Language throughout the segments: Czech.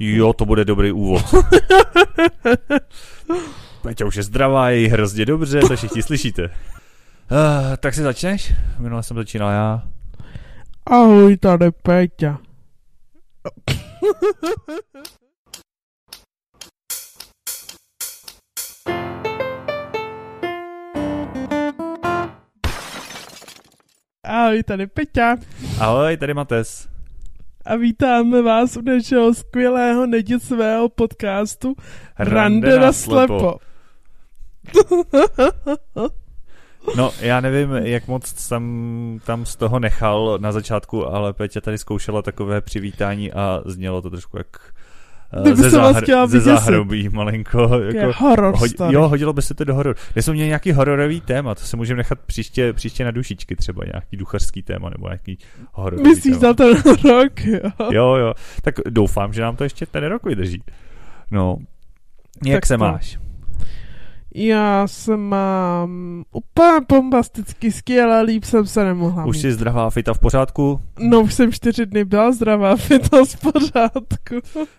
Jo, to bude dobrý úvod. Peťa už je zdravá, je jí hrozně dobře, to všichni slyšíte. Uh, tak si začneš? Minule jsem začínal já. Ahoj, tady Peťa. Ahoj, tady Peťa. Ahoj, tady Mates. A vítáme vás u našeho skvělého neděsvého podcastu Rande na slepo. No, já nevím, jak moc jsem tam z toho nechal na začátku, ale Peťa tady zkoušela takové přivítání a znělo to trošku jak Ty by ze, se vás záhr- chtěla ze záhrobí malinko. Jako, horor story. jo, hodilo by se to do hororu. Kde jsou mě nějaký hororový téma, to se můžeme nechat příště, příště na dušičky třeba, nějaký duchařský téma nebo nějaký hororový Myslíš téma. za ten rok, jo? Jo, jo. Tak doufám, že nám to ještě ten rok vydrží. No. Jak Tak se to. máš? Já se mám úplně bombasticky skvěle, líp jsem se nemohla Už mít. jsi zdravá, fita v pořádku? No, už jsem čtyři dny byla zdravá, to z pořádku.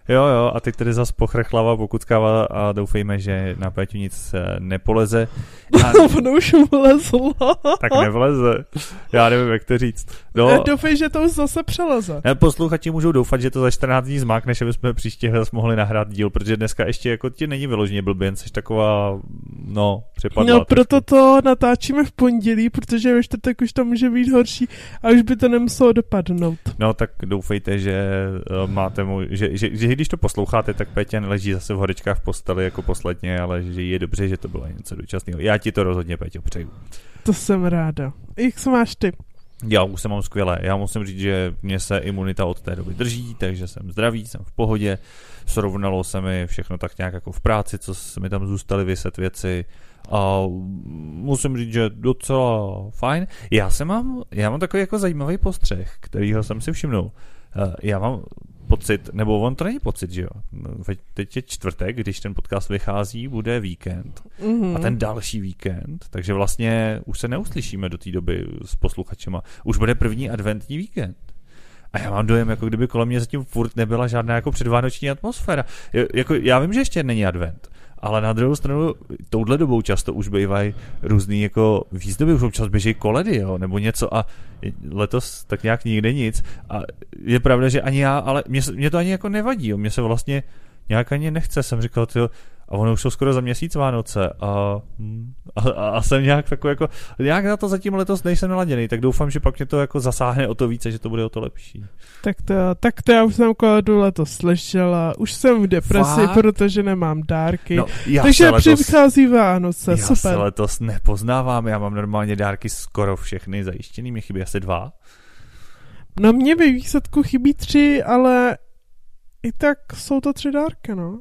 Jo, jo, a teď tedy zas pochrchlava, pokuckáva a doufejme, že na Péťu nic eh, nepoleze. A ono už mu lezlo. tak nevleze. Já nevím, jak to říct. No, No. Doufej, že to už zase přeleze. Ne, posluchači můžou doufat, že to za 14 dní zmákne, že bychom příště zase mohli nahrát díl, protože dneska ještě jako ti není vyloženě blbě, jen jsi taková, no, přepadla. No, proto to natáčíme v pondělí, protože ve čtvrtek už to může být horší a už by to nemuselo dopadnout. No tak doufejte, že uh, máte mu, že, že, že, když to posloucháte, tak Petě leží zase v horečkách v posteli jako posledně, ale že je dobře, že to bylo něco dočasného. Já ti to rozhodně, Peťo, přeju. To jsem ráda. Jak se máš ty? Já už se mám skvěle. Já musím říct, že mě se imunita od té doby drží, takže jsem zdravý, jsem v pohodě. Srovnalo se mi všechno tak nějak jako v práci, co se mi tam zůstaly vyset věci. A musím říct, že docela fajn. Já se mám, já mám takový jako zajímavý postřeh, kterýho jsem si všimnul. Eh, Já mám pocit, nebo on to není pocit, že jo? Teď je čtvrtek, když ten podcast vychází, bude víkend. Mhm. A ten další víkend, takže vlastně už se neuslyšíme do té doby s posluchačema. Už bude první adventní víkend. A já mám dojem, jako kdyby kolem mě zatím furt nebyla žádná jako předvánoční atmosféra. Jako, já vím, že ještě není advent, ale na druhou stranu touhle dobou často už bývají různý jako výzdoby, už občas běží koledy, jo, nebo něco a letos tak nějak nikde nic. A je pravda, že ani já, ale mě, mě to ani jako nevadí, jo. mě se vlastně nějak ani nechce, jsem říkal, tyjo, a ono už jsou skoro za měsíc Vánoce a, a, a, jsem nějak takový jako, nějak na to zatím letos nejsem naladěný, tak doufám, že pak mě to jako zasáhne o to více, že to bude o to lepší. Tak to, tak to já už jsem koledu letos slyšela. Už jsem v depresi, Fakt? protože nemám dárky. No, já Takže letos, přichází Vánoce, já super. se letos nepoznávám, já mám normálně dárky skoro všechny zajištěný, mě chybí asi dva. Na mě ve výsledku chybí tři, ale i tak jsou to tři dárky, no.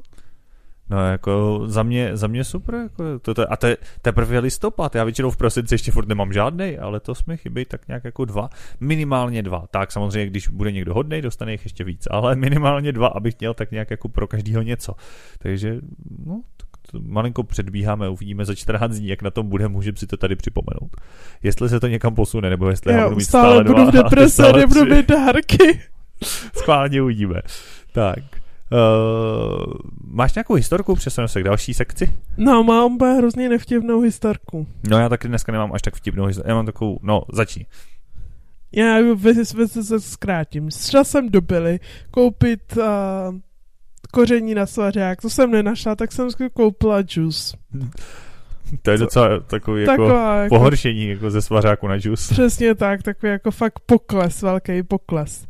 No jako za mě, za mě super, jako to, to, a to je teprve listopad, já většinou v prosinci ještě furt nemám žádnej, ale to mi chybí tak nějak jako dva, minimálně dva, tak samozřejmě, když bude někdo hodnej, dostane jich ještě víc, ale minimálně dva, abych měl tak nějak jako pro každýho něco, takže no, tak to malinko předbíháme, uvidíme za 14 dní, jak na tom bude, můžeme si to tady připomenout. Jestli se to někam posune, nebo jestli já Já budu mít stále stále budu dva, v stále nebudu mít dárky. Schválně uvidíme. Tak. Uh, máš nějakou historku? Přesuneme se k další sekci. No, mám úplně hrozně nevtipnou historku. No já taky dneska nemám až tak vtipnou historku. Já mám takovou, no začni. Já se zkrátím. Šla jsem do Billy koupit uh, koření na svařák. To jsem nenašla, tak jsem koupila džus. To je docela takový jako Taková jako pohoršení jako ze svařáku na džus. Přesně tak, takový jako fakt pokles, velký pokles.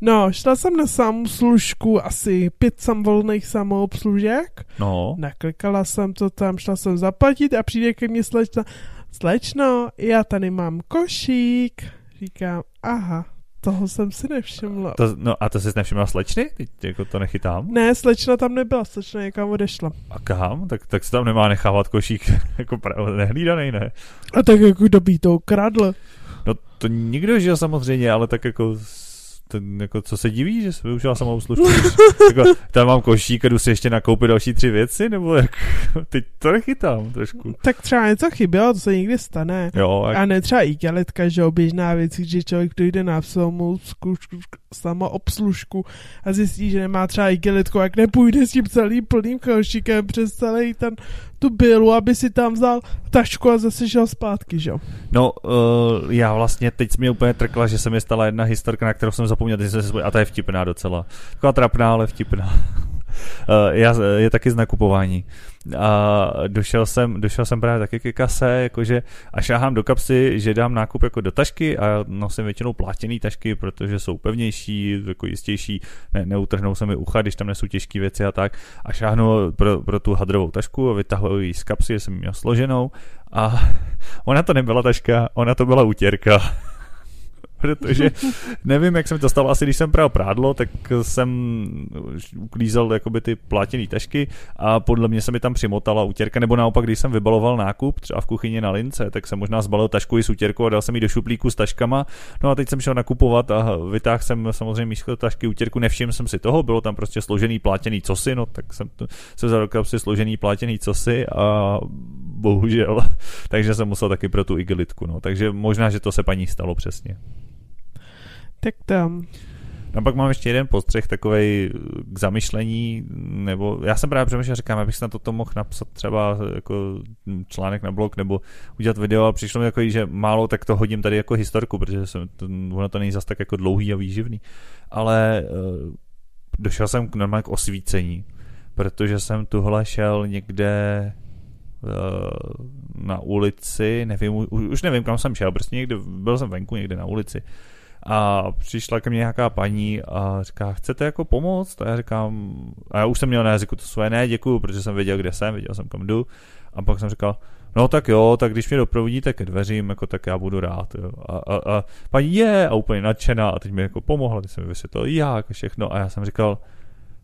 No, šla jsem na samouslužku, asi pět sam volných samoobslužek, No, naklikala jsem to tam, šla jsem zaplatit a přijde ke mně slečna, slečno, já tady mám košík. Říkám, aha, toho jsem si nevšimla. to, no a to jsi nevšimla slečny? Teď jako to nechytám. Ne, slečna tam nebyla, slečna někam odešla. A kam? Tak, tak se tam nemá nechávat košík jako pra- nehlídaný, ne? A tak jako kdo by to ukradl? No to nikdo, že samozřejmě, ale tak jako ten, jako, co se diví, že jsi využila samou službu? jako, tam mám košík a jdu si ještě nakoupit další tři věci, nebo jak, teď to nechytám trošku. Tak třeba něco chybělo, to se někdy stane. Jo, a ne třeba igelitka, že jo, běžná věc, že člověk dojde na samou samoobslužku a zjistí, že nemá třeba igelitku, jak nepůjde s tím celým plným košíkem přes celý ten tu bylu, aby si tam vzal tašku a zase šel zpátky, že jo? No, uh, já vlastně teď mě úplně trkla, že se mi stala jedna historka, na kterou jsem zapomněl, a ta je vtipná docela. Taková trapná, ale vtipná. Uh, já, je taky z nakupování. A došel jsem, došel jsem právě taky ke kase, jakože a šáhám do kapsy, že dám nákup jako do tašky a nosím většinou plátěný tašky, protože jsou pevnější, jako jistější, ne, neutrhnou se mi ucha, když tam nesou těžké věci a tak. A šáhnu pro, pro tu hadrovou tašku a vytahuji ji z kapsy, jsem měl složenou a ona to nebyla taška, ona to byla utěrka protože nevím, jak jsem to stalo, asi když jsem pral prádlo, tak jsem uklízel jakoby ty plátěné tašky a podle mě se mi tam přimotala utěrka, nebo naopak, když jsem vybaloval nákup třeba v kuchyni na lince, tak jsem možná zbalil tašku i s utěrkou a dal jsem ji do šuplíku s taškama. No a teď jsem šel nakupovat a vytáhl jsem samozřejmě místo tašky utěrku, nevšiml jsem si toho, bylo tam prostě složený plátěný cosi, no tak jsem to, se vzal si složený plátěný cosi a bohužel, takže jsem musel taky pro tu igelitku, no, takže možná, že to se paní stalo přesně. Tak tam. No pak mám ještě jeden postřeh takový k zamyšlení, nebo já jsem právě přemýšlel, říkám, abych na toto mohl napsat třeba jako článek na blog, nebo udělat video, ale přišlo mi jako, že málo, tak to hodím tady jako historku, protože jsem, to, ono to není zas tak jako dlouhý a výživný. Ale uh, došel jsem k normálně k osvícení, protože jsem tuhle šel někde na ulici, nevím, už nevím, kam jsem šel, prostě někde, byl jsem venku někde na ulici a přišla ke mně nějaká paní a říká, chcete jako pomoct? A já říkám, a já už jsem měl na jazyku to své, ne, děkuju, protože jsem věděl, kde jsem, věděl jsem, kam jdu. A pak jsem říkal, no tak jo, tak když mě doprovodíte ke dveřím, jako tak já budu rád. Jo. A, a, a paní je a úplně nadšená a teď mi jako pomohla, teď jsem mi vysvětlil jak všechno a já jsem říkal,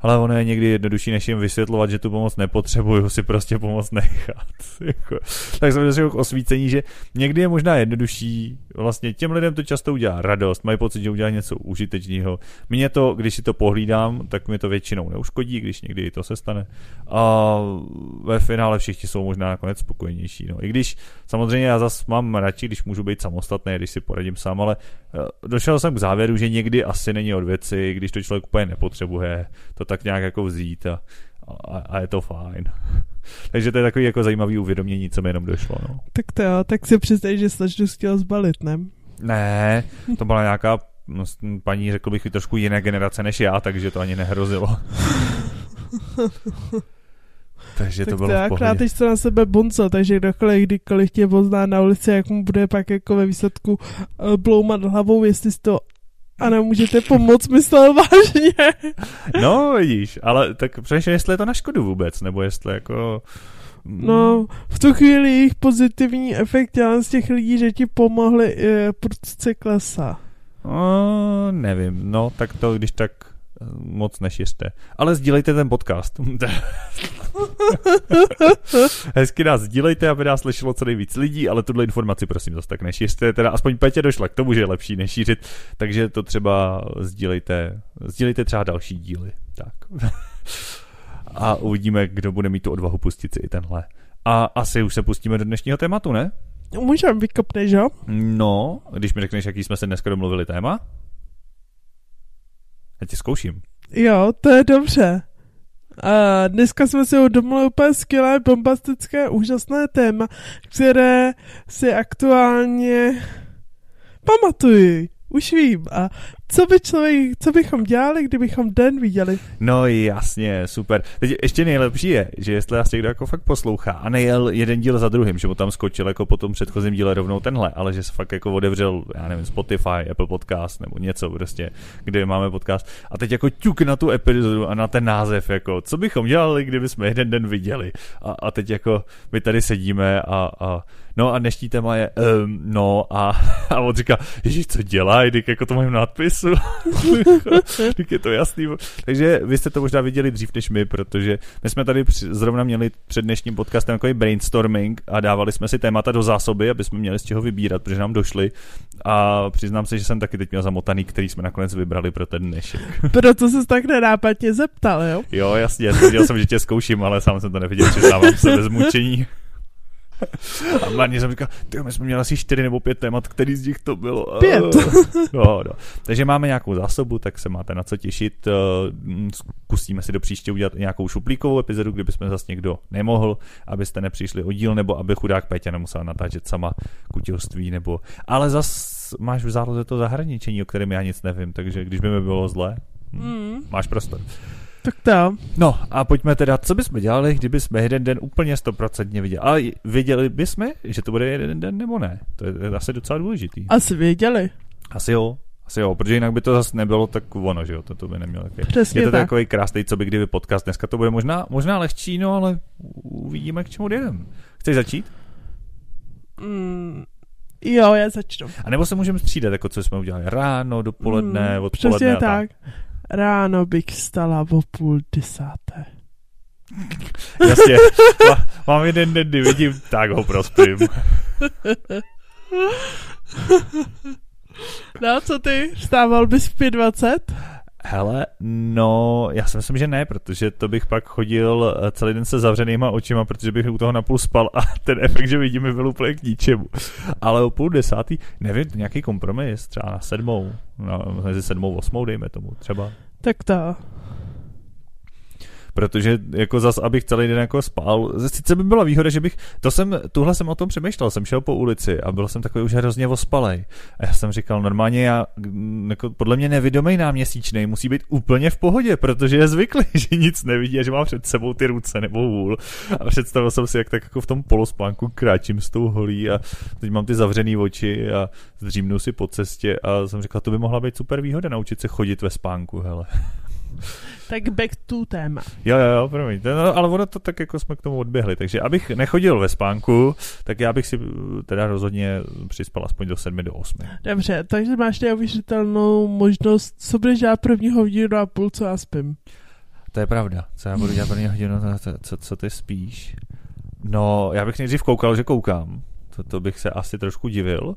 ale ono je někdy jednodušší, než jim vysvětlovat, že tu pomoc nepotřebuju, si prostě pomoc nechat. Jako. tak jsem došel k osvícení, že někdy je možná jednodušší, vlastně těm lidem to často udělá radost, mají pocit, že udělá něco užitečného. Mně to, když si to pohlídám, tak mi to většinou neuškodí, když někdy to se stane. A ve finále všichni jsou možná nakonec spokojenější. No. I když samozřejmě já zase mám radši, když můžu být samostatný, když si poradím sám, ale došel jsem k závěru, že někdy asi není od věci, když to člověk úplně nepotřebuje, to tak nějak jako vzít a, a, a je to fajn. Takže to je takový jako zajímavý uvědomění, co mi jenom došlo. No. Tak to jo, tak si představ, že slečnu chtěl zbalit, ne? Ne, to byla nějaká no, paní, řekl bych, trošku jiné generace než já, takže to ani nehrozilo. takže tak to bylo to akorát teď na sebe bonco, takže kdokoliv, kdykoliv tě pozná na ulici, jak mu bude pak jako ve výsledku uh, bloumat hlavou, jestli to a nemůžete pomoct, myslel vážně. No, vidíš, ale tak přemýšlím, jestli je to na škodu vůbec, nebo jestli jako... Mm. No, v tu chvíli jejich pozitivní efekt z těch lidí, že ti pomohli, je prudce klesá. No, nevím, no, tak to když tak moc nešiřte. Ale sdílejte ten podcast. Hezky nás sdílejte, aby nás slyšelo co nejvíc lidí, ale tuhle informaci prosím zase tak nešiřte. Teda aspoň Petě došla k tomu, že je lepší nešířit, takže to třeba sdílejte, sdílejte třeba další díly. Tak. A uvidíme, kdo bude mít tu odvahu pustit si i tenhle. A asi už se pustíme do dnešního tématu, ne? Můžeme vykopneš, jo? No, když mi řekneš, jaký jsme se dneska domluvili téma? Já tě zkouším. Jo, to je dobře. A dneska jsme si domluvili úplně skvělé, bombastické, úžasné téma, které si aktuálně pamatuji. Už vím. A co, by člověk, co bychom dělali, kdybychom den viděli? No jasně, super. Teď ještě nejlepší je, že jestli nás někdo jako fakt poslouchá a nejel jeden díl za druhým, že mu tam skočil jako po tom předchozím díle rovnou tenhle, ale že se fakt jako otevřel, já nevím, Spotify, Apple Podcast nebo něco prostě, kde máme podcast a teď jako ťuk na tu epizodu a na ten název, jako co bychom dělali, kdyby jsme jeden den viděli a, a teď jako my tady sedíme a, a no a dnešní téma je um, no a, a on říká, ježíš, co dělají, jako to mají nadpis času. tak je to jasný. Takže vy jste to možná viděli dřív než my, protože my jsme tady zrovna měli před dnešním podcastem takový brainstorming a dávali jsme si témata do zásoby, aby jsme měli z čeho vybírat, protože nám došly. A přiznám se, že jsem taky teď měl zamotaný, který jsme nakonec vybrali pro ten dnešek. Proto se tak nenápadně zeptal, jo? Jo, jasně, viděl jsem, že tě zkouším, ale sám jsem to neviděl, přiznávám se bez mučení. A marně jsem říkal, ty my jsme měli asi čtyři nebo pět témat, který z nich to bylo. Pět. No, no. Takže máme nějakou zásobu, tak se máte na co těšit. Eh, zkusíme si do příště udělat nějakou šuplíkovou epizodu, kdyby jsme zase někdo nemohl, abyste nepřišli o díl, nebo aby chudák Pétě nemusela natáčet sama kutilství, nebo... Ale zas máš v záloze to zahraničení, o kterém já nic nevím, takže když by mi bylo zle, mm. máš prostor. Tak to. No a pojďme teda, co bychom dělali, kdyby jsme jeden den úplně stoprocentně viděli. Ale věděli bychom, že to bude jeden den nebo ne? To je asi docela důležitý. Asi věděli. Asi jo. Asi jo, protože jinak by to zase nebylo tak ono, že jo, to, to by nemělo takový. Přesně je to tak. takový krásný, co by kdyby podcast. Dneska to bude možná, možná lehčí, no ale uvidíme, k čemu jdem. Chceš začít? Mm, jo, já začnu. A nebo se můžeme střídat, jako co jsme udělali ráno, dopoledne, mm, odpoledne. Přesně tak. tak. Ráno bych stala o půl desáté. Jasně, mám jeden den, kdy vidím, tak ho prospím. No, co ty? Vstával bys v 5.20? Hele, no, já si myslím, že ne, protože to bych pak chodil eh, celý den se zavřenýma očima, protože bych u toho napůl spal a ten efekt, že vidíme, byl úplně k ničemu. Ale o půl desátý, nevím, nějaký kompromis, třeba na sedmou, no, mezi sedmou osmou, dejme tomu, třeba. Tak to protože jako zas, abych celý den jako spal, sice by byla výhoda, že bych, to jsem, tuhle jsem o tom přemýšlel, jsem šel po ulici a byl jsem takový už hrozně ospalej. A já jsem říkal, normálně já, jako podle mě nevidomý náměsíčný musí být úplně v pohodě, protože je zvyklý, že nic nevidí a že má před sebou ty ruce nebo hůl. A představil jsem si, jak tak jako v tom polospánku kráčím s tou holí a teď mám ty zavřený oči a zdřímnu si po cestě a jsem říkal, to by mohla být super výhoda naučit se chodit ve spánku, hele. Tak back to téma. Jo, jo, jo, promiň. No, ale ono to tak jako jsme k tomu odběhli. Takže abych nechodil ve spánku, tak já bych si teda rozhodně přispal aspoň do 7 do 8. Dobře, takže máš neuvěřitelnou možnost, co budeš dělat prvního hodinu a půl, co já spím. To je pravda. Co já budu dělat první hodinu, co, co, co ty spíš? No, já bych nejdřív koukal, že koukám. To, to bych se asi trošku divil. Uh,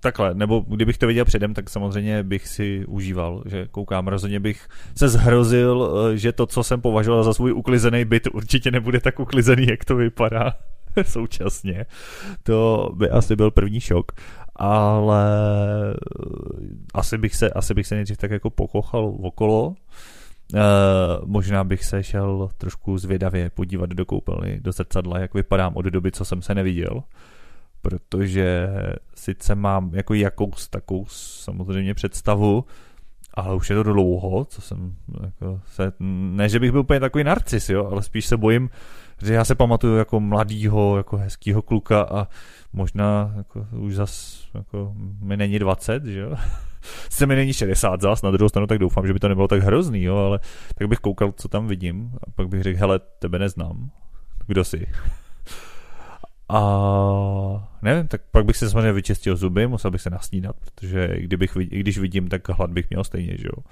takhle, nebo kdybych to viděl předem, tak samozřejmě bych si užíval, že koukám, rozhodně bych se zhrozil, eh, že to, co jsem považoval za svůj uklizený byt, určitě nebude tak uklizený, jak to vypadá současně. To by asi byl první šok, ale eh, asi bych se, asi bych se nejdřív tak jako pokochal okolo, Uh, možná bych se šel trošku zvědavě podívat do koupelny, do zrcadla, jak vypadám od doby, co jsem se neviděl protože sice mám jako jakous takovou samozřejmě představu, ale už je to dlouho, co jsem jako se, ne, že bych byl úplně takový narcis, jo, ale spíš se bojím, že já se pamatuju jako mladýho, jako hezkýho kluka a možná jako už zas jako mi není 20, že jo. Se mi není 60 zas, na druhou stranu tak doufám, že by to nebylo tak hrozný, jo, ale tak bych koukal, co tam vidím a pak bych řekl, hele, tebe neznám. Kdo jsi? A nevím, tak pak bych se samozřejmě vyčistil zuby, musel bych se nasnídat, protože kdybych, když vidím, tak hlad bych měl stejně, že jo.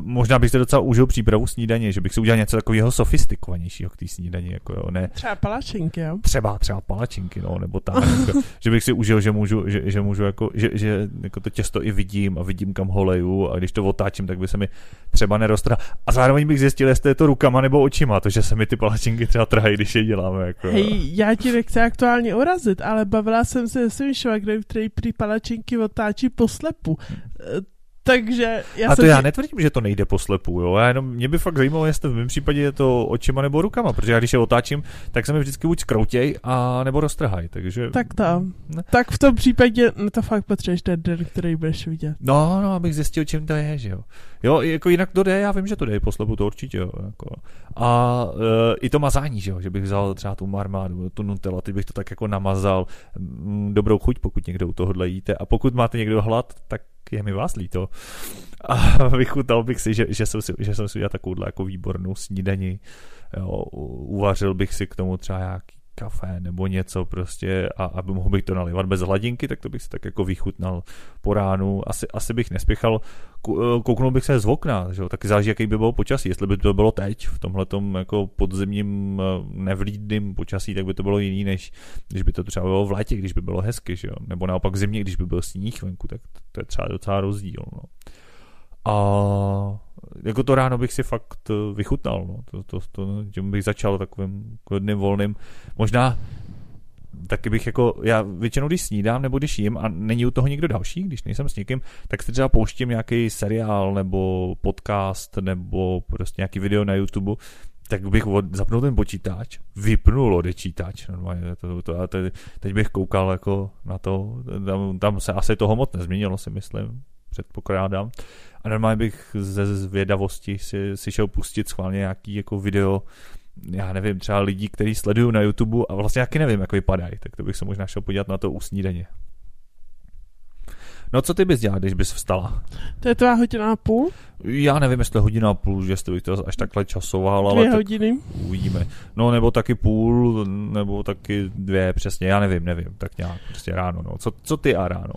Možná bych se docela užil přípravu snídaně, že bych si udělal něco takového sofistikovanějšího k té snídaní, jako jo, ne. Třeba palačinky, jo? Třeba, třeba palačinky, no, nebo tak, jako, že bych si užil, že můžu, že, že můžu jako, že, že jako to těsto i vidím a vidím, kam ho leju a když to otáčím, tak by se mi třeba neroztrhá. A zároveň bych zjistil, jestli je to rukama nebo očima, to, že se mi ty palačinky třeba trhají, když je děláme. Jako, Hej, já ti nechci aktuálně urazit, ale bavila jsem se s svým švagrem, který prý palačinky otáčí poslepu. Takže já A to já netvrdím, že to nejde poslepu, jo. Já jenom, mě by fakt zajímalo, jestli v mém případě je to očima nebo rukama, protože já když je otáčím, tak se mi vždycky buď skroutěj a nebo roztrhají, takže... Tak to. Ne. Tak v tom případě no to fakt potřebuješ ten den, který budeš vidět. No, no, abych zjistil, čím to je, že jo. Jo, jako jinak to jde, já vím, že to jde poslepu, to určitě, jo. Jako. A e, i to mazání, že jo, že bych vzal třeba tu marmádu, tu Nutella, ty bych to tak jako namazal. Dobrou chuť, pokud někdo u tohohle jíte. A pokud máte někdo hlad, tak je mi vás líto. A vychutal bych si, že, že, jsem si, že jsem si udělal takovouhle jako výbornou snídani. Jo, uvařil bych si k tomu třeba nějaký kafe nebo něco prostě a aby mohl bych to nalivat bez hladinky, tak to bych si tak jako vychutnal po ránu. Asi, asi bych nespěchal, eh, kouknul bych se z okna, že jo? taky záleží, jaký by bylo počasí. Jestli by to bylo teď, v tomhletom jako podzimním eh, nevlídným počasí, tak by to bylo jiný, než když by to třeba bylo v létě, když by bylo hezky, že jo? nebo naopak v zimě, když by byl sníh venku, tak to je třeba docela rozdíl. No. A jako to ráno bych si fakt eh, vychutnal, no. to, to, to, tím bych začal takovým dnem volným. Možná taky bych jako, já většinou když snídám nebo když jím a není u toho někdo další, když nejsem s někým, tak si třeba pouštím nějaký seriál nebo podcast nebo prostě nějaký video na YouTube, tak bych od, zapnul ten počítač, vypnul odečítač, normálně to, to, a teď, teď bych koukal jako na to, tam, tam se asi toho moc nezměnilo, si myslím, předpokládám. A normálně bych ze zvědavosti si, si šel pustit schválně nějaký jako video, já nevím, třeba lidí, kteří sledují na YouTube a vlastně jaký nevím, jak vypadají, tak to bych se možná šel podívat na to usnídeně. No co ty bys dělal, když bys vstala? To je tvá hodina a půl? Já nevím, jestli hodina a půl, že bych to až takhle časoval, ale dvě hodiny. Uvidíme. No nebo taky půl, nebo taky dvě, přesně, já nevím, nevím, tak nějak, prostě ráno, no. Co, co ty a ráno?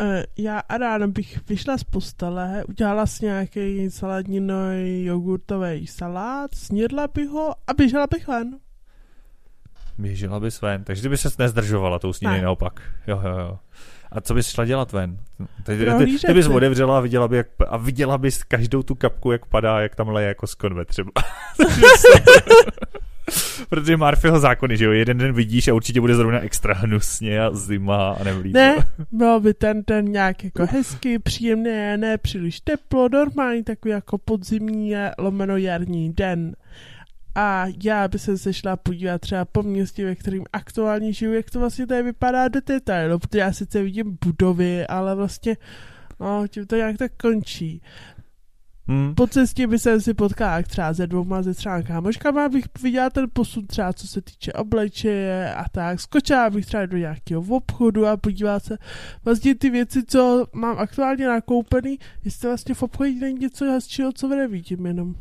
Uh, já a ráno bych vyšla z postele, udělala si nějaký saladninový jogurtový salát, snědla bych ho a běžela bych ven. Běžela bys ven, takže ty by se nezdržovala tou snídaní naopak. Jo, jo, jo. A co bys šla dělat ven? Ty, ty, ty bys otevřela a viděla, by, jak, a viděla bys každou tu kapku, jak padá, jak tam leje jako z konve třeba. Protože Murphyho zákony, že jo, jeden den vidíš a určitě bude zrovna extra hnusně a zima a nevlíč. Ne, bylo by ten den nějak jako hezky, příjemné, ne příliš teplo, normální takový jako podzimní lomeno jarní den. A já by se sešla podívat třeba po městě, ve kterým aktuálně žiju, jak to vlastně tady vypadá do detailu, protože já sice vidím budovy, ale vlastně no, tím to nějak tak končí. Hmm. Po cestě by jsem si potkala třeba se dvouma, ze třeba kámoškama, abych viděla ten posun třeba co se týče oblečeje a tak. Skočila bych třeba do nějakého obchodu a podívala se vlastně ty věci, co mám aktuálně nakoupený, jestli vlastně v obchodě není něco hezčího, co nevidím jenom.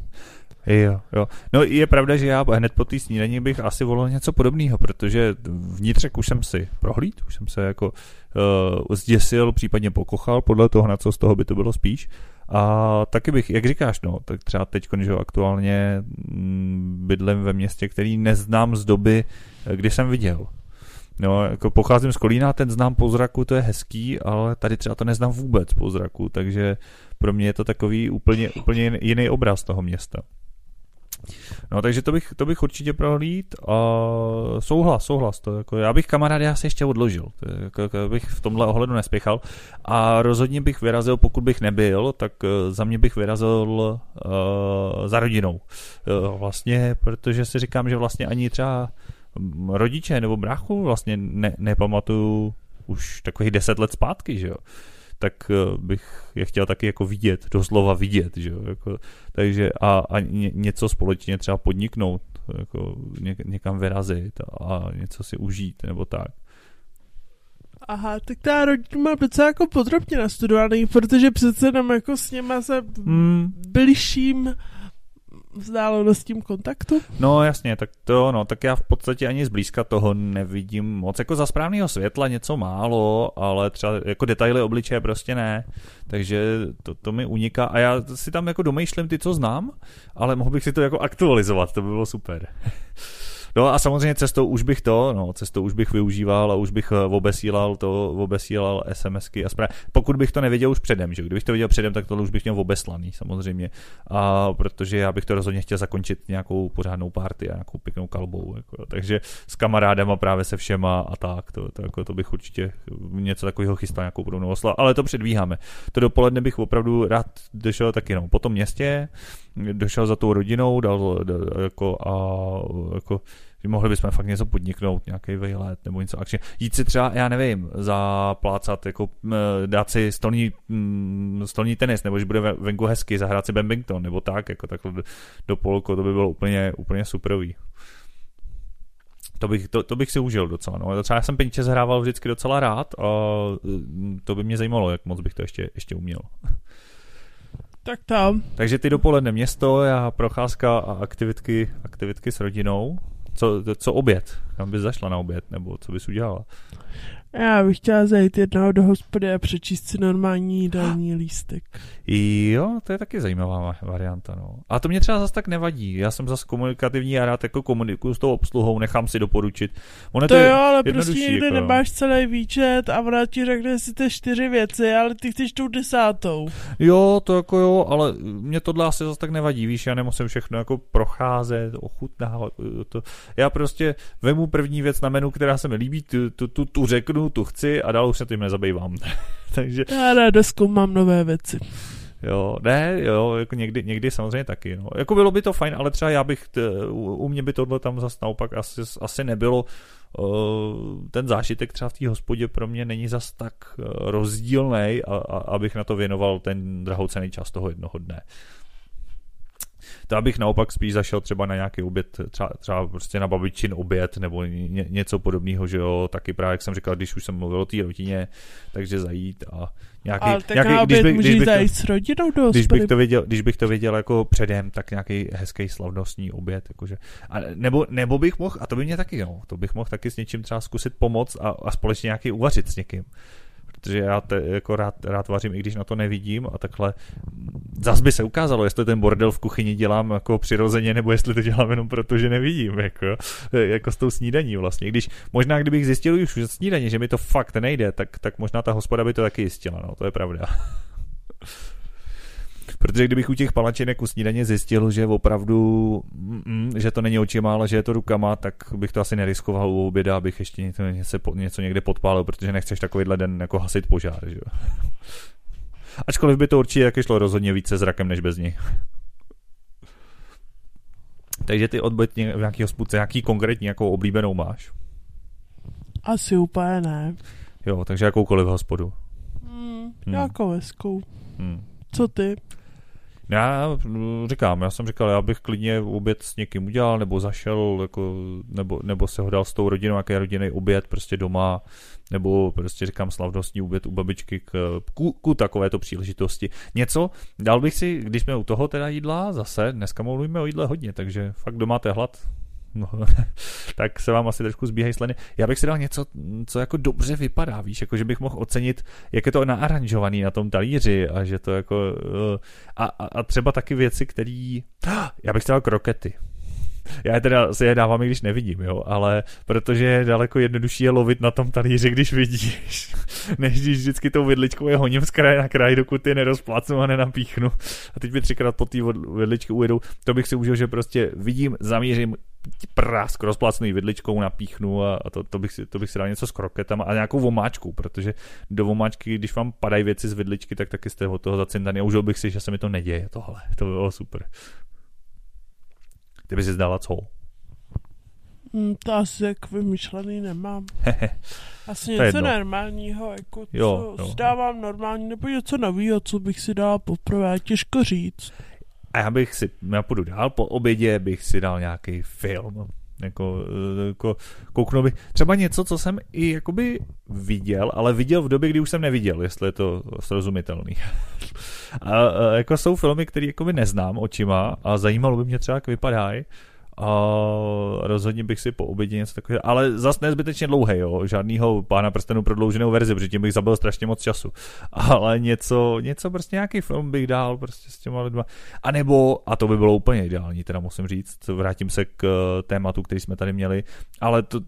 Jo, jo. No je pravda, že já hned po té snídaní bych asi volil něco podobného, protože vnitřek už jsem si prohlíd, už jsem se jako uh, zděsil, případně pokochal, podle toho, na co z toho by to bylo spíš. A taky bych, jak říkáš, no, tak třeba teď, že aktuálně mm, bydlím ve městě, který neznám z doby, kdy jsem viděl. No, jako pocházím z Kolína, ten znám po zraku, to je hezký, ale tady třeba to neznám vůbec po zraku, takže pro mě je to takový úplně, úplně jiný obraz toho města. No, takže to bych, to bych určitě prohlíd a souhlas, souhlas. To jako, já bych kamarády asi ještě odložil. To jako, jako, bych v tomhle ohledu nespěchal. A rozhodně bych vyrazil, pokud bych nebyl, tak uh, za mě bych vyrazil uh, za rodinou. Uh, vlastně, protože si říkám, že vlastně ani třeba rodiče nebo bráchu vlastně ne, nepamatuju už takových deset let zpátky, že jo tak eh, bych je chtěl taky jako vidět, doslova vidět, že jo, jako, takže a, a ně, něco společně třeba podniknout, jako ně, někam vyrazit a něco si užít, nebo tak. Aha, tak ta rodina má docela jako podrobně nastudovaný, protože přece jenom jako s něma se hmm. Blížším vzdálenostím kontaktu? No jasně, tak to, no, tak já v podstatě ani zblízka toho nevidím moc. Jako za správného světla něco málo, ale třeba jako detaily obličeje prostě ne. Takže to, to mi uniká a já si tam jako domýšlím ty, co znám, ale mohl bych si to jako aktualizovat, to by bylo super. No a samozřejmě cestou už bych to, no, cestou už bych využíval a už bych eh, obesílal to, obesílal SMSky a zprávy. Pokud bych to nevěděl už předem, že kdybych to věděl předem, tak tohle už bych měl obeslaný samozřejmě. A protože já bych to rozhodně chtěl zakončit nějakou pořádnou party a nějakou pěknou kalbou. Jako, takže s kamarádem právě se všema a tak, to, to, jako, to bych určitě něco takového chystal, nějakou podobnou osla, ale to předvíháme. To dopoledne bych opravdu rád došel taky no, po tom městě, došel za tou rodinou, dal, dal jako a jako že mohli bychom fakt něco podniknout, nějaký vejlet nebo něco akčně. Jít si třeba, já nevím, zaplácat, jako dát si stolní, stolní tenis, nebo že bude venku hezky, zahrát si badminton, nebo tak, jako takhle do, polko, to by bylo úplně, úplně superový. To bych, to, to bych si užil docela. No. Třeba já jsem pinče hrával vždycky docela rád a to by mě zajímalo, jak moc bych to ještě, ještě uměl. Tak tam. Takže ty dopoledne město, já procházka a aktivitky, aktivitky s rodinou. Co, co oběd? Kam bys zašla na oběd, nebo co bys udělala? Já bych chtěla zajít jednoho do hospody a přečíst si normální jídelní lístek. Jo, to je taky zajímavá varianta. No. A to mě třeba zase tak nevadí. Já jsem zase komunikativní a rád jako komunikuju s tou obsluhou, nechám si doporučit. Ono to, to jo, ale prostě někdy jako... nemáš celý výčet a ona ti řekne si ty čtyři věci, ale ty chceš tu desátou. Jo, to jako jo, ale mě tohle asi zase tak nevadí, víš, já nemusím všechno jako procházet, ochutnávat. To. Já prostě vemu první věc na menu, která se mi líbí, tu, tu, tu, tu řeknu, tu chci a dál už se tím nezabývám. Takže... Já ráda zkoumám nové věci. Jo, ne, jo, jako někdy, někdy samozřejmě taky. No. Jako bylo by to fajn, ale třeba já bych, t, u, u mě by tohle tam zase naopak asi, asi nebylo. Uh, ten zážitek třeba v té hospodě pro mě není zas tak uh, rozdílný, a, a, abych na to věnoval ten drahocený čas toho jednoho dne. To abych naopak spíš zašel třeba na nějaký oběd, třeba, třeba prostě na babičin oběd nebo ně, něco podobného, že jo, taky právě, jak jsem říkal, když už jsem mluvil o té rodině, takže zajít a nějaký, Ale tak nějaký, když bych, když bych zajít to, s rodinou do když bych, to věděl, když bych to věděl jako předem, tak nějaký hezký slavnostní oběd, jakože. A nebo, nebo bych mohl, a to by mě taky, jo, to bych mohl taky s něčím třeba zkusit pomoct a, a společně nějaký uvařit s někým protože já te, jako rád, rád vařím, i když na to nevidím a takhle zas by se ukázalo, jestli ten bordel v kuchyni dělám jako přirozeně, nebo jestli to dělám jenom proto, že nevidím, jako, jako s tou snídaní vlastně. Když možná kdybych zjistil už z snídaní, že mi to fakt nejde, tak, tak možná ta hospoda by to taky jistila, no, to je pravda. Protože kdybych u těch palačinek u snídaně zjistil, že opravdu, mm, že to není očima, ale že je to rukama, tak bych to asi neriskoval u oběda, abych ještě něco, něco, někde podpálil, protože nechceš takovýhle den jako hasit požár. Že? Ačkoliv by to určitě taky šlo rozhodně více zrakem než bez ní. Takže ty odbytně v nějaký hospodce, jaký konkrétní jako oblíbenou máš? Asi úplně ne. Jo, takže jakoukoliv hospodu. Hmm, nějakou hezkou. Hmm. Co ty? Já říkám, já jsem říkal, já bych klidně oběd s někým udělal, nebo zašel, jako, nebo, nebo se ho dal s tou rodinou, nějaký rodinný oběd prostě doma, nebo prostě říkám slavnostní oběd u babičky k, ku, ku takovéto příležitosti. Něco, dal bych si, když jsme u toho teda jídla, zase, dneska mluvíme o jídle hodně, takže fakt doma máte hlad, no, tak se vám asi trošku zbíhají sleny. Já bych si dal něco, co jako dobře vypadá, víš, jako že bych mohl ocenit, jak je to naaranžovaný na tom talíři a že to jako eh, a, a, a třeba taky věci, které já bych si dal krokety. Já je teda si je dávám, i když nevidím, jo, ale protože je daleko jednodušší je lovit na tom talíři, když vidíš, než když vždycky tou vidličkou je honím z kraje na kraj, dokud je nerozplácnu a nenapíchnu. A teď mi třikrát po té vidličky ujedou. To bych si užil, že prostě vidím, zamířím, prásk rozplácený vidličkou napíchnu a, a to, to, bych si, to bych si dal něco s kroketama a nějakou vomáčkou, protože do vomáčky, když vám padají věci z vidličky, tak taky jste od toho zacintaný a užil bych si, že se mi to neděje tohle. To by bylo super. Ty bys si zdala co? Hmm, to asi jak vymyšlený nemám. asi něco normálního, jako jo, co jo. zdávám normální, nebo něco nového, co bych si dal poprvé, těžko říct. A já bych si, já půjdu dál, po obědě bych si dal nějaký film, jako, jako kouknu bych, třeba něco, co jsem i jakoby viděl, ale viděl v době, kdy už jsem neviděl, jestli je to srozumitelný. a, a jako jsou filmy, které jakoby neznám očima a zajímalo by mě třeba, jak vypadají a rozhodně bych si po obědě něco takového, ale zas nezbytečně dlouhý, jo, žádnýho pána prstenů prodlouženou verzi, protože tím bych zabil strašně moc času, ale něco, něco prostě nějaký film bych dál prostě s těma lidma, a nebo, a to by bylo úplně ideální, teda musím říct, vrátím se k tématu, který jsme tady měli, ale to,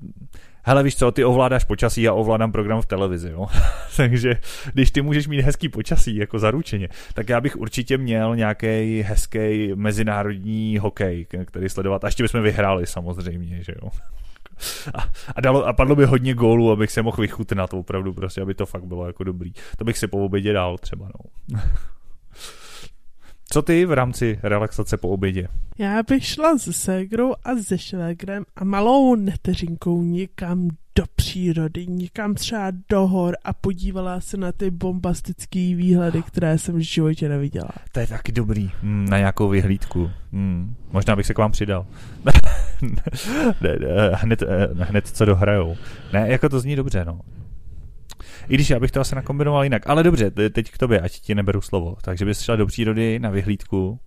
hele víš co, ty ovládáš počasí, já ovládám program v televizi, jo. Takže když ty můžeš mít hezký počasí, jako zaručeně, tak já bych určitě měl nějaký hezký mezinárodní hokej, který sledovat. A ještě bychom vyhráli samozřejmě, že jo. A, a, dalo, a padlo by hodně gólů, abych se mohl vychutnat opravdu, prostě, aby to fakt bylo jako dobrý. To bych si po obědě dal třeba, no. Co ty v rámci relaxace po obědě? Já bych šla s ségrou a se švégrem a malou neteřinkou někam do přírody, někam třeba do hor a podívala se na ty bombastické výhledy, které jsem v životě neviděla. To je taky dobrý, mm, na nějakou vyhlídku. Mm, možná bych se k vám přidal. ne, ne, hned, hned co dohrajou. Ne, jako to zní dobře, no. I když já bych to asi nakombinoval jinak. Ale dobře, teď k tobě, ať ti neberu slovo. Takže bys šla do přírody na vyhlídku.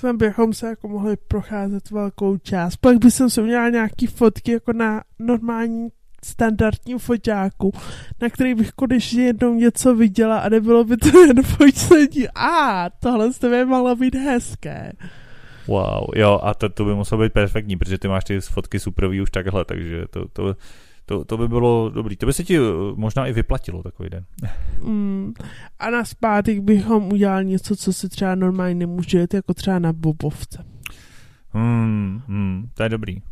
Tam bychom se jako mohli procházet velkou část. Pak bych jsem si udělala nějaký fotky jako na normální standardním foťáku, na který bych konečně jednou něco viděla a nebylo by to jen foťsení. A tohle z tebe malo být hezké. Wow, jo, a to, to by muselo být perfektní, protože ty máš ty fotky superový už takhle, takže to, to, to, to by bylo dobrý. To by se ti eh, možná i vyplatilo takový den. Mm. A na zpátek bychom udělali něco, co se třeba normálně nemůže jako třeba na bobovce. Hmm, hmm, to je dobrý.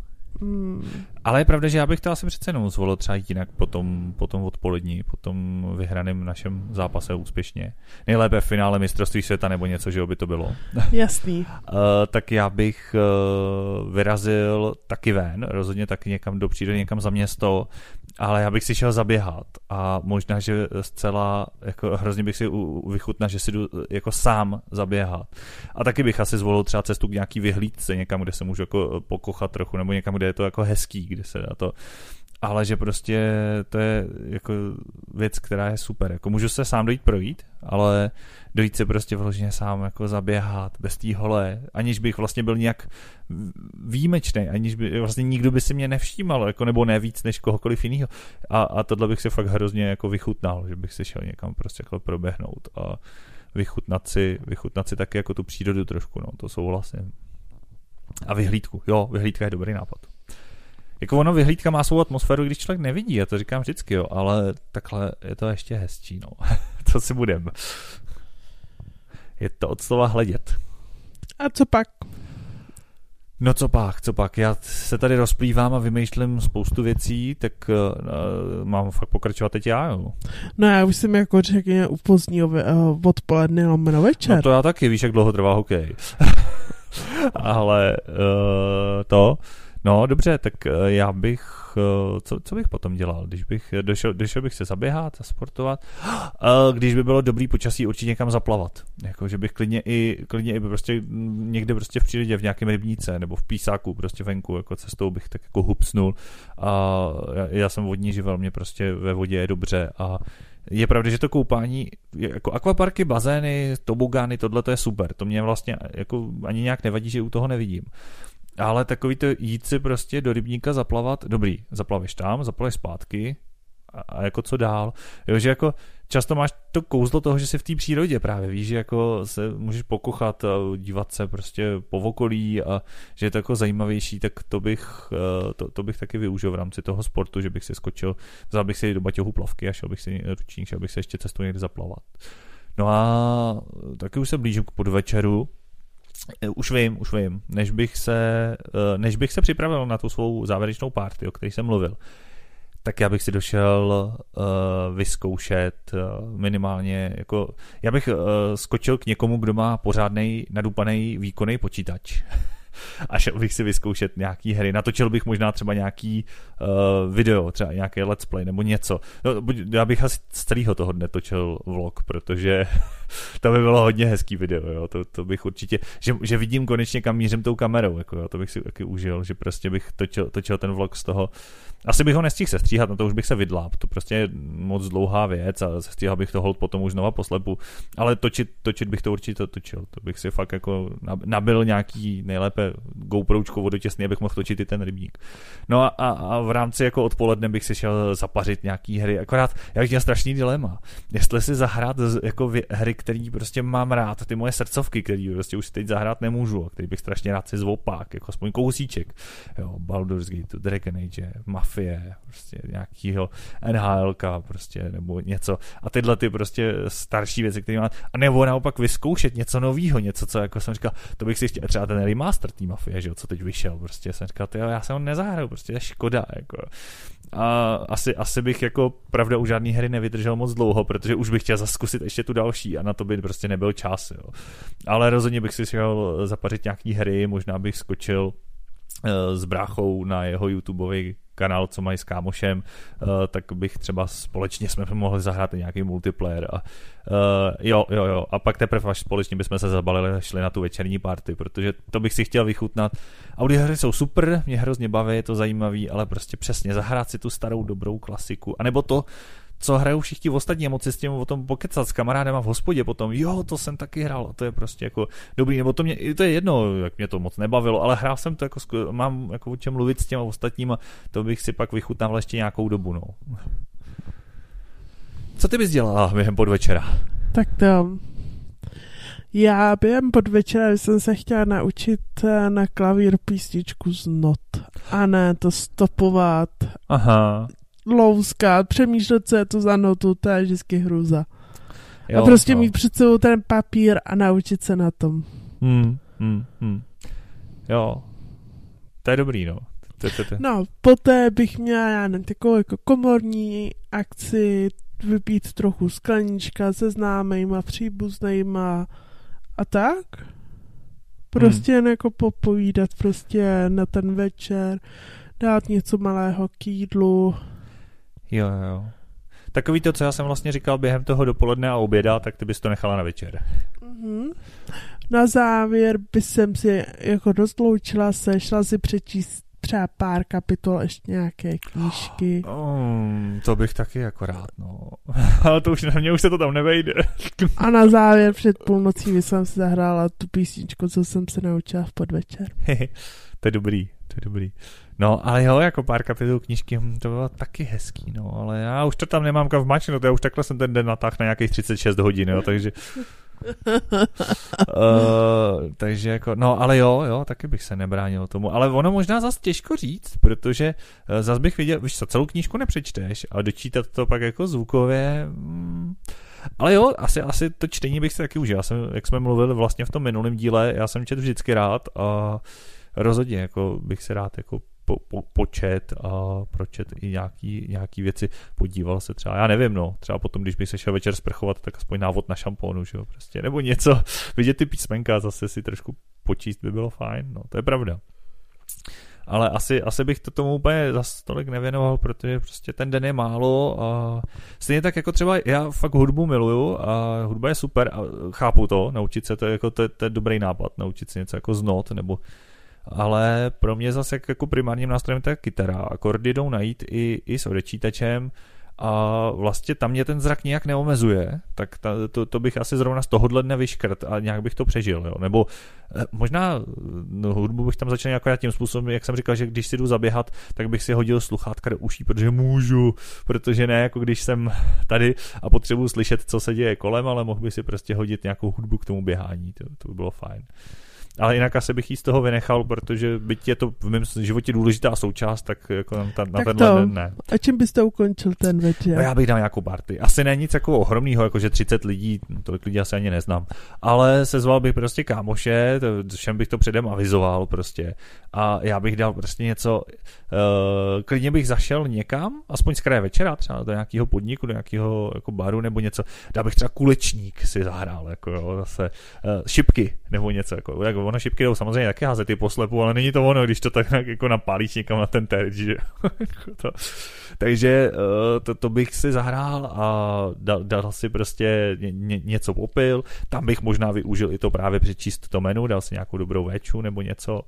Mm. Ale je pravda, že já bych to asi přece jenom zvolil třeba jít jinak po tom, po tom odpolední, po tom vyhraném našem zápase úspěšně. Nejlépe v finále mistrovství světa nebo něco, že by to bylo. Jasný. uh, tak já bych uh, vyrazil taky ven, rozhodně taky někam do přírody, někam za město, ale já bych si šel zaběhat a možná, že zcela jako hrozně bych si vychutnal, že si jdu jako sám zaběhat. A taky bych asi zvolil třeba cestu k nějaký vyhlídce, někam, kde se můžu jako pokochat trochu, nebo někam, kde je to jako hezký, kde se dá to ale že prostě to je jako věc, která je super. Jako můžu se sám dojít projít, ale dojít se prostě vložně sám jako zaběhat bez té hole, aniž bych vlastně byl nějak výjimečný, aniž by vlastně nikdo by si mě nevšímal, jako nebo ne víc než kohokoliv jiného. A, a tohle bych si fakt hrozně jako vychutnal, že bych si šel někam prostě jako proběhnout a vychutnat si, vychutnat si taky jako tu přírodu trošku, no, to souhlasím. A vyhlídku, jo, vyhlídka je dobrý nápad. Jako ono vyhlídka má svou atmosféru, když člověk nevidí, já to říkám vždycky, jo, ale takhle je to ještě hezčí, no. Co si budem. Je to od slova hledět. A co pak? No co pak, co pak, já se tady rozplývám a vymýšlím spoustu věcí, tak uh, mám fakt pokračovat teď já, jo. No já už jsem jako řekl u pozdního uh, odpoledne lomeno večer. No to já taky, víš, jak dlouho trvá hokej. Ale uh, to, No, dobře, tak eh, já bych, eh, co, co bych potom dělal, když bych došel, došel bych se zaběhat a sportovat, když by bylo dobrý počasí, určitě někam zaplavat, jako, že bych klidně i, klidně i prostě někde prostě v přírodě, v nějakém rybníce nebo v písáku, prostě venku, jako cestou bych tak jako hupsnul. A já, já jsem vodní živel, mě prostě ve vodě je dobře. A je pravda, že to koupání, jako akvaparky, bazény, tobogány, tohle to je super. To mě vlastně jako ani nějak nevadí, že u toho nevidím. Ale takový to jít si prostě do rybníka zaplavat, dobrý, zaplaveš tam, zaplaveš zpátky a, a jako co dál. Jo, že jako často máš to kouzlo toho, že jsi v té přírodě právě, víš, že jako se můžeš pokochat a dívat se prostě po okolí a že je to jako zajímavější, tak to bych, eh, to, to bych taky využil v rámci toho sportu, že bych si skočil, vzal bych si do baťohu plavky a šel bych si ručník, šel bych se ještě cestou někde zaplavat. No a taky už se blížím k podvečeru, už vím, už vím. Než bych se, eh, než bych se připravil na tu svou závěrečnou party, o které jsem mluvil, tak já bych si došel uh, vyzkoušet uh, minimálně, jako, já bych uh, skočil k někomu, kdo má pořádný nadupaný výkonný počítač. a šel bych si vyzkoušet nějaký hry. Natočil bych možná třeba nějaký uh, video, třeba nějaký let's play nebo něco. No, já bych asi z celého toho dne točil vlog, protože to by bylo hodně hezký video, jo. To, to bych určitě, že, že vidím konečně kam mířím tou kamerou, jako jo. to bych si taky užil, že prostě bych točil, točil ten vlog z toho. Asi bych ho nestihl sestříhat, na to už bych se vydláp, to prostě je moc dlouhá věc a sestříhal bych to hold potom už znova poslepu, ale točit, točit bych to určitě točil, to bych si fakt jako nabil nějaký nejlépe GoPročko vodotěsný, abych mohl točit i ten rybník. No a, a, a v rámci jako odpoledne bych si šel zapařit nějaký hry, akorát já bych měl strašný dilema, jestli si zahrát jako hry, který prostě mám rád, ty moje srdcovky, který prostě už teď zahrát nemůžu a který bych strašně rád si zvopák, jako aspoň kousíček. Jo, Baldur's Gate, Dragon Age, Mafie, prostě nějakýho NHL, prostě, nebo něco. A tyhle ty prostě starší věci, které mám. A nebo naopak vyzkoušet něco nového, něco, co jako jsem říkal, to bych si chtěl, třeba ten remaster té Mafie, že jo, co teď vyšel, prostě jsem říkal, tyjo, já jsem ho nezahraju, prostě je škoda, jako a asi, asi bych jako pravda u žádné hry nevydržel moc dlouho, protože už bych chtěl zaskusit ještě tu další a na to by prostě nebyl čas. Jo. Ale rozhodně bych si chtěl zapařit nějaký hry, možná bych skočil eh, s bráchou na jeho YouTubeový kanál, co mají s kámošem, uh, tak bych třeba společně jsme mohli zahrát nějaký multiplayer a uh, jo, jo, jo, a pak teprve až společně bychom se zabalili a šli na tu večerní party, protože to bych si chtěl vychutnat. hry jsou super, mě hrozně baví, je to zajímavý, ale prostě přesně zahrát si tu starou dobrou klasiku, anebo to, co hrajou všichni ostatní a moci s tím o tom pokecat s kamarádem v hospodě potom, jo, to jsem taky hrál, to je prostě jako dobrý, nebo to mě, to je jedno, jak mě to moc nebavilo, ale hrál jsem to jako, mám jako o čem mluvit s těma ostatníma, to bych si pak vychutnal ještě nějakou dobu, no. Co ty bys dělala během podvečera? Tak to, já během podvečera jsem se chtěla naučit eh, na klavír písničku z not. A ne to stopovat. Aha. Louskat, přemýšlet, co je to za notu, to je vždycky hruza. Jo, a prostě no. mít před sebou ten papír a naučit se na tom. Hmm, hmm, hmm. Jo, to je dobrý, no. No, poté bych měla, já nevím, takovou jako komorní akci, vypít trochu sklenička se známejma, příbuznejma, a tak. Prostě hmm. jen jako popovídat prostě na ten večer, dát něco malého k jídlu. Jo, jo. Takový to, co já jsem vlastně říkal během toho dopoledne a oběda, tak ty bys to nechala na večer. Mm-hmm. Na závěr by jsem si jako rozloučila se, šla si přečíst třeba pár kapitol ještě nějaké knížky. Um, to bych taky jako rád, no. Ale to už na mě už se to tam nevejde. A na závěr před půlnocí jsem si zahrála tu písničku, co jsem se naučila v podvečer. to je dobrý, to je dobrý. No, ale jo, jako pár kapitol knížky, hm, to bylo taky hezký, no, ale já už to tam nemám kam v no to já už takhle jsem ten den natáhl na nějakých 36 hodin, jo, takže uh, takže jako, no ale jo, jo, taky bych se nebránil tomu, ale ono možná zase těžko říct, protože uh, zase bych viděl, víš co, celou knížku nepřečteš, ale dočítat to pak jako zvukově, mm, ale jo, asi, asi to čtení bych si taky užil. Já jsem, jak jsme mluvili vlastně v tom minulém díle, já jsem četl vždycky rád a rozhodně jako bych se rád jako po, po, počet a pročet i nějaký, nějaký věci, podíval se třeba, já nevím, no, třeba potom, když bych se šel večer sprchovat, tak aspoň návod na šampónu, že jo, prostě, nebo něco, vidět ty písmenka, zase si trošku počíst by bylo fajn, no, to je pravda. Ale asi, asi bych to tomu úplně za tolik nevěnoval, protože prostě ten den je málo a stejně tak jako třeba já fakt hudbu miluju a hudba je super a chápu to, naučit se to, jako to, to je dobrý nápad, naučit se něco jako z not nebo ale pro mě zase jako primárním nástrojem ta kytara. Akordy jdou najít i, i s odečítačem a vlastně tam mě ten zrak nějak neomezuje, tak ta, to, to bych asi zrovna z tohohle dne vyškrt a nějak bych to přežil, jo. Nebo eh, možná no, hudbu bych tam začal nějak tím způsobem, jak jsem říkal, že když si jdu zaběhat, tak bych si hodil sluchátka do uší, protože můžu, protože ne jako když jsem tady a potřebuji slyšet, co se děje kolem, ale mohl bych si prostě hodit nějakou hudbu k tomu běhání, to, to by bylo fajn. Ale jinak asi bych jí z toho vynechal, protože byť je to v mém životě důležitá součást, tak jako na, ta, na tak tenhle to, den ne. A čím byste ukončil ten večer? No já bych dal nějakou party. Asi není nic jako ohromného, jako že 30 lidí, tolik lidí asi ani neznám. Ale sezval bych prostě kámoše, to, všem bych to předem avizoval prostě. A já bych dal prostě něco, uh, klidně bych zašel někam, aspoň z kraje večera, třeba do nějakého podniku, do nějakého jako baru nebo něco. Dal bych třeba kulečník si zahrál, jako jo, zase uh, šipky nebo něco, jako, jako ono šipky jdou samozřejmě taky házet ty poslepu, ale není to ono, když to tak jako napálíš někam na ten terč, že? to. Takže uh, to, to, bych si zahrál a dal, dal si prostě ně, něco popil, tam bych možná využil i to právě přečíst to menu, dal si nějakou dobrou veču nebo něco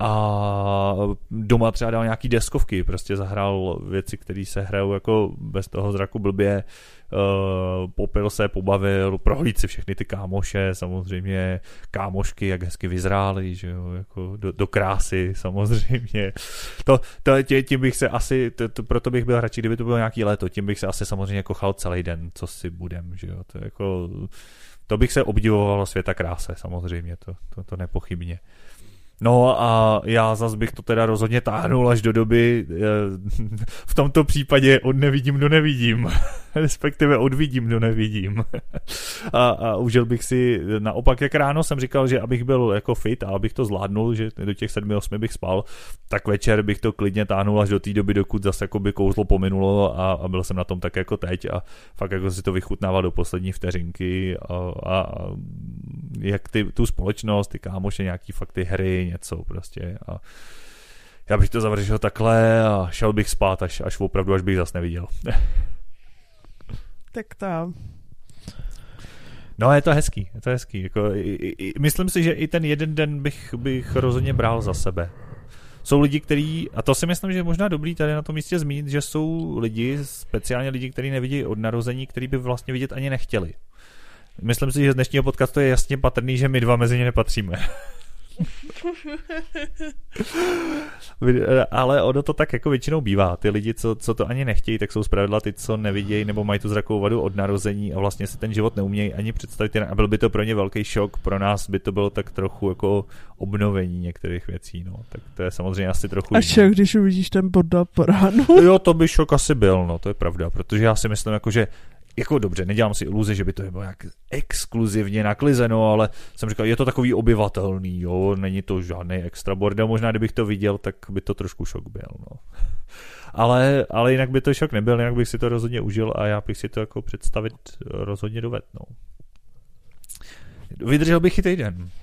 a doma třeba dal nějaký deskovky, prostě zahrál věci, které se hrajou jako bez toho zraku blbě, uh, popil se, pobavil, prohlíd si všechny ty kámoše, samozřejmě kámošky, jak hezky vyzrály, že jo, jako do, do krásy samozřejmě. To, to tě, tím bych se asi, to, to, proto bych byl radši, kdyby to bylo nějaký léto, tím bych se asi samozřejmě kochal celý den, co si budem, že jo, to jako, to bych se obdivoval světa kráse, samozřejmě, to, to, to nepochybně. No a já zas bych to teda rozhodně táhnul až do doby, eh, v tomto případě od nevidím do nevidím, respektive odvidím do nevidím. a, a užil bych si, naopak jak ráno jsem říkal, že abych byl jako fit a abych to zvládnul, že do těch 7-8 bych spal, tak večer bych to klidně táhnul až do té doby, dokud zase jako by kouzlo pominulo a, a byl jsem na tom tak jako teď a fakt jako si to vychutnával do poslední vteřinky a, a, a jak ty, tu společnost, ty kámoše, nějaký fakt ty hry, něco prostě a já bych to završil takhle a šel bych spát až, až opravdu, až bych zase neviděl. tak to. No, je to hezký, je to hezký. Jako, i, i, myslím si, že i ten jeden den bych, bych rozhodně bral za sebe. jsou lidi, kteří, a to si myslím, že je možná dobrý tady na tom místě zmínit, že jsou lidi, speciálně lidi, kteří nevidí od narození, kteří by vlastně vidět ani nechtěli. Myslím si, že z dnešního podcastu je jasně patrný, že my dva mezi ně nepatříme. Ale ono to tak jako většinou bývá. Ty lidi, co, co to ani nechtějí, tak jsou zpravidla ty, co nevidějí nebo mají tu zrakovou vadu od narození a vlastně si ten život neumějí ani představit. A byl by to pro ně velký šok, pro nás by to bylo tak trochu jako obnovení některých věcí. No. Tak to je samozřejmě asi trochu. A šok, když uvidíš ten bordel po ránu. Jo, to by šok asi byl, no, to je pravda, protože já si myslím, jako, že jako dobře, nedělám si iluze, že by to bylo jak exkluzivně naklizeno, ale jsem říkal, je to takový obyvatelný, jo, není to žádný extra bordel, možná kdybych to viděl, tak by to trošku šok byl, no. Ale, ale jinak by to šok nebyl, jinak bych si to rozhodně užil a já bych si to jako představit rozhodně dovedl, no. Vydržel bych i týden.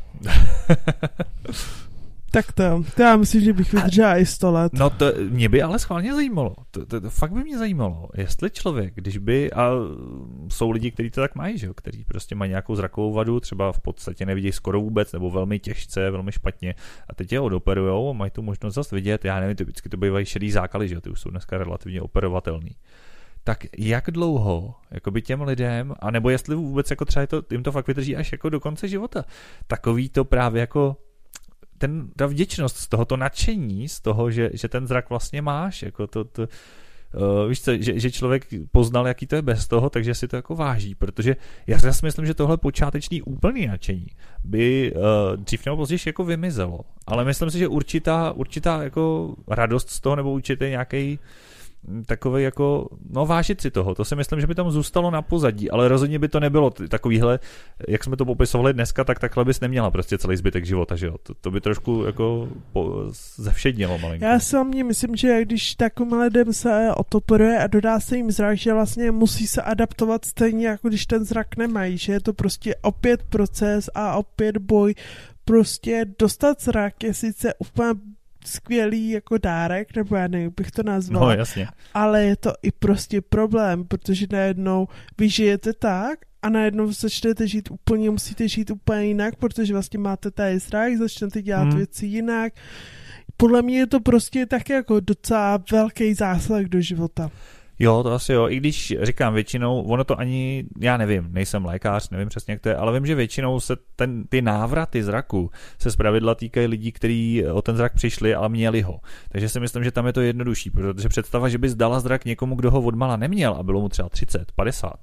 Tak to, to já myslím, že bych vydržela i 100 let. No to mě by ale schválně zajímalo. To, to, to fakt by mě zajímalo, jestli člověk, když by, a jsou lidi, kteří to tak mají, že jo, kteří prostě mají nějakou zrakovou vadu, třeba v podstatě nevidí skoro vůbec, nebo velmi těžce, velmi špatně, a teď je odoperujou a mají tu možnost zase vidět, já nevím, typicky to bývají šedý zákaly, že jo, ty už jsou dneska relativně operovatelný tak jak dlouho by těm lidem, a nebo jestli vůbec jako třeba to, jim to fakt vydrží až jako do konce života, takový to právě jako ten, ta vděčnost z tohoto nadšení, z toho, že, že ten zrak vlastně máš, jako to, to Uh, víš co, že, že člověk poznal, jaký to je bez toho, takže si to jako váží, protože já si myslím, že tohle počáteční úplný nadšení by uh, dřív nebo později jako vymizelo, ale myslím si, že určitá, určitá jako radost z toho nebo určitý nějaký takový jako, no vážit si toho, to si myslím, že by tam zůstalo na pozadí, ale rozhodně by to nebylo takovýhle, jak jsme to popisovali dneska, tak takhle bys neměla prostě celý zbytek života, že jo, to, to by trošku jako po, zevšednilo malinko. Já si mě myslím, že když takovým lidem se otoporuje a dodá se jim zrak, že vlastně musí se adaptovat stejně, jako když ten zrak nemají, že je to prostě opět proces a opět boj, prostě dostat zrak je sice úplně skvělý jako dárek, nebo já nevím, bych to nazval. No, jasně. Ale je to i prostě problém, protože najednou vy žijete tak a najednou začnete žít úplně, musíte žít úplně jinak, protože vlastně máte tady strach, začnete dělat hmm. věci jinak. Podle mě je to prostě tak jako docela velký zásah do života. Jo, to asi jo. I když říkám většinou, ono to ani, já nevím, nejsem lékař, nevím přesně jak to je, ale vím, že většinou se ten, ty návraty zraku se zpravidla týkají lidí, kteří o ten zrak přišli, ale měli ho. Takže si myslím, že tam je to jednodušší, protože představa, že bys dala zrak někomu, kdo ho odmala neměl a bylo mu třeba 30, 50,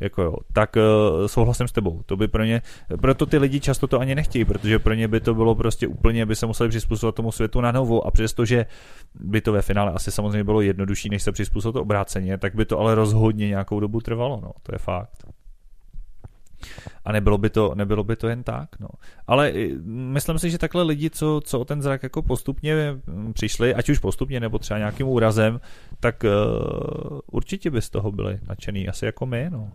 jako jo, tak uh, souhlasím s tebou. To by pro ně, proto ty lidi často to ani nechtějí, protože pro ně by to bylo prostě úplně, by se museli přizpůsobit tomu světu na novo a přestože by to ve finále asi samozřejmě bylo jednodušší, než se přizpůsobit obráceně, tak by to ale rozhodně nějakou dobu trvalo, no, to je fakt. A nebylo by to, nebylo by to jen tak. No. Ale myslím si, že takhle lidi, co, co o ten zrak jako postupně hm, přišli, ať už postupně nebo třeba nějakým úrazem, tak uh, určitě by z toho byli nadšený, asi jako my. No.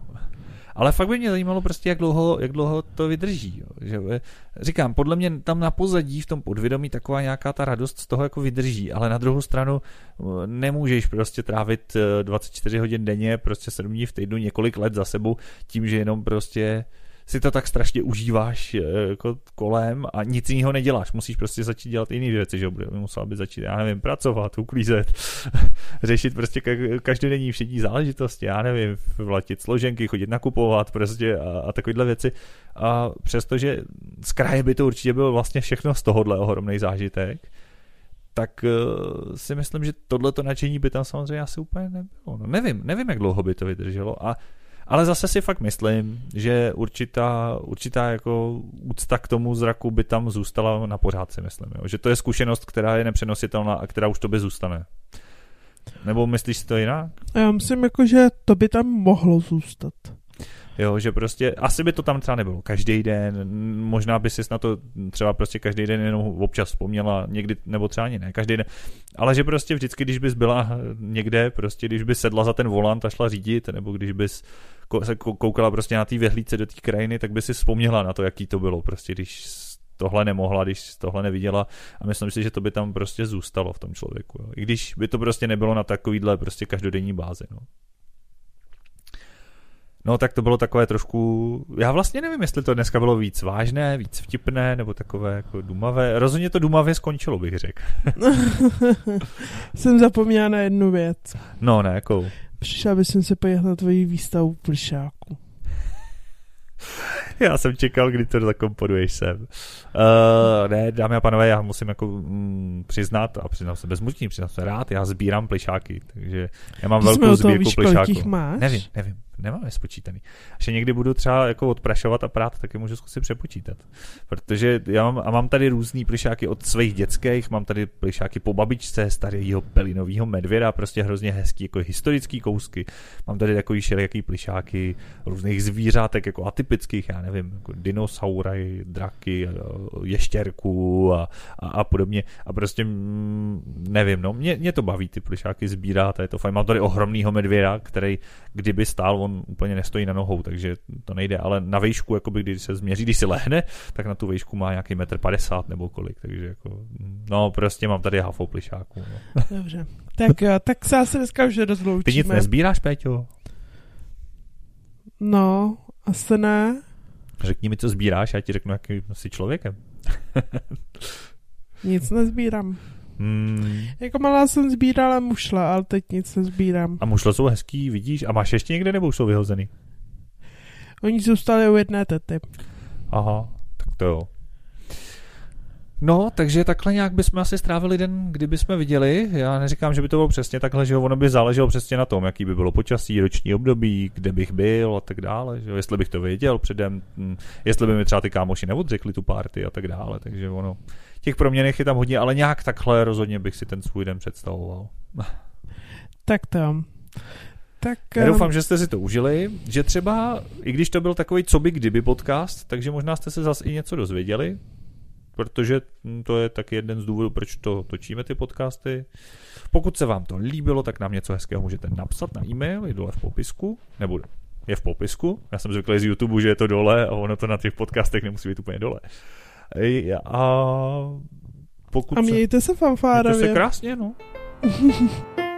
Ale fakt by mě zajímalo prostě, jak dlouho, jak dlouho to vydrží. Jo. Že, eh, říkám, podle mě tam na pozadí v tom podvědomí taková nějaká ta radost z toho jako vydrží, ale na druhou stranu eh, nemůžeš prostě trávit 24 hodin denně, prostě 7 dní v týdnu několik let za sebou tím, že jenom prostě si to tak strašně užíváš eh, jako kolem a nic jiného neděláš. Musíš prostě začít dělat jiné věci, že musela by začít, já nevím, pracovat, uklízet, řešit prostě každodenní všední záležitosti, já nevím, vlatit složenky, chodit nakupovat prostě a, a takovéhle věci. A přestože z kraje by to určitě bylo vlastně všechno z tohohle ohromný zážitek, tak uh, si myslím, že tohleto nadšení by tam samozřejmě asi úplně nebylo. No, nevím, nevím, jak dlouho by to vydrželo a ale zase si fakt myslím, že určitá, určitá jako úcta k tomu zraku by tam zůstala na pořád si myslím. Jo? Že to je zkušenost, která je nepřenositelná a která už to by zůstane. Nebo myslíš si to jinak? Já myslím, jako, že to by tam mohlo zůstat. Jo, že prostě asi by to tam třeba nebylo každý den, možná by si na to třeba prostě každý den jenom občas vzpomněla, někdy, nebo třeba ani ne, každý den, ale že prostě vždycky, když bys byla někde, prostě když bys sedla za ten volant a šla řídit, nebo když bys se koukala prostě na té vyhlídce do té krajiny, tak by si vzpomněla na to, jaký to bylo, prostě když tohle nemohla, když tohle neviděla a myslím si, že to by tam prostě zůstalo v tom člověku. Jo. I když by to prostě nebylo na takovýhle prostě každodenní bázi. No. No tak to bylo takové trošku, já vlastně nevím, jestli to dneska bylo víc vážné, víc vtipné, nebo takové jako dumavé. Rozhodně to dumavě skončilo, bych řekl. Jsem zapomněla na jednu věc. No, ne, jakou? Přišla bych se podívat na tvoji výstavu plišáku. já jsem čekal, kdy to zakomponuješ sem. Uh, ne, dámy a panové, já musím jako mm, přiznat, a přiznám se bezmutní, přiznám se rád, já sbírám plišáky, takže já mám velkou sbírku plišáků. Nevím, nevím nemám je spočítaný. Až je někdy budu třeba jako odprašovat a prát, tak je můžu zkusit přepočítat. Protože já mám, a mám tady různý plišáky od svých dětských, mám tady plišáky po babičce, starého pelinového medvěda, prostě hrozně hezký, jako historický kousky. Mám tady takový všelijaký plišáky různých zvířátek, jako atypických, já nevím, jako dinosaury, draky, ještěrků a, a, a podobně. A prostě mm, nevím, no, mě, mě to baví ty plišáky sbírat je to fajn. Mám tady ohromného medvěda, který kdyby stál, on úplně nestojí na nohou, takže to nejde, ale na výšku, jakoby, když se změří, když si lehne, tak na tu výšku má nějaký metr padesát nebo kolik, takže jako, no prostě mám tady hafou plišáků. No. Dobře, tak, eh, tak se asi dneska už rozloučíme. Ty nic nezbíráš, Péťo? No, asi ne. Řekni mi, co sbíráš, já ti řeknu, jaký jsi člověkem. nic nezbírám. Hmm. Jako malá jsem sbírala mušla, ale teď nic nezbírám. A mušle jsou hezký, vidíš? A máš ještě někde nebo už jsou vyhozený? Oni zůstali u jedné tety. Aha, tak to jo. No, takže takhle nějak bychom asi strávili den, kdyby jsme viděli. Já neříkám, že by to bylo přesně takhle, že ono by záleželo přesně na tom, jaký by bylo počasí, roční období, kde bych byl a tak dále. Že? Jestli bych to věděl předem, hm, jestli by mi třeba ty kámoši neodřekli tu party a tak dále. Takže ono, těch proměných je tam hodně, ale nějak takhle rozhodně bych si ten svůj den představoval. Tak to. Tak, Já doufám, že jste si to užili, že třeba, i když to byl takový co by kdyby podcast, takže možná jste se zase i něco dozvěděli, protože to je taky jeden z důvodů, proč to točíme ty podcasty. Pokud se vám to líbilo, tak nám něco hezkého můžete napsat na e-mail, je dole v popisku, nebo je v popisku. Já jsem zvyklý z YouTube, že je to dole a ono to na těch podcastech nemusí být úplně dole. A pokud a mějte se, se fanfárově. Mějte se krásně, no.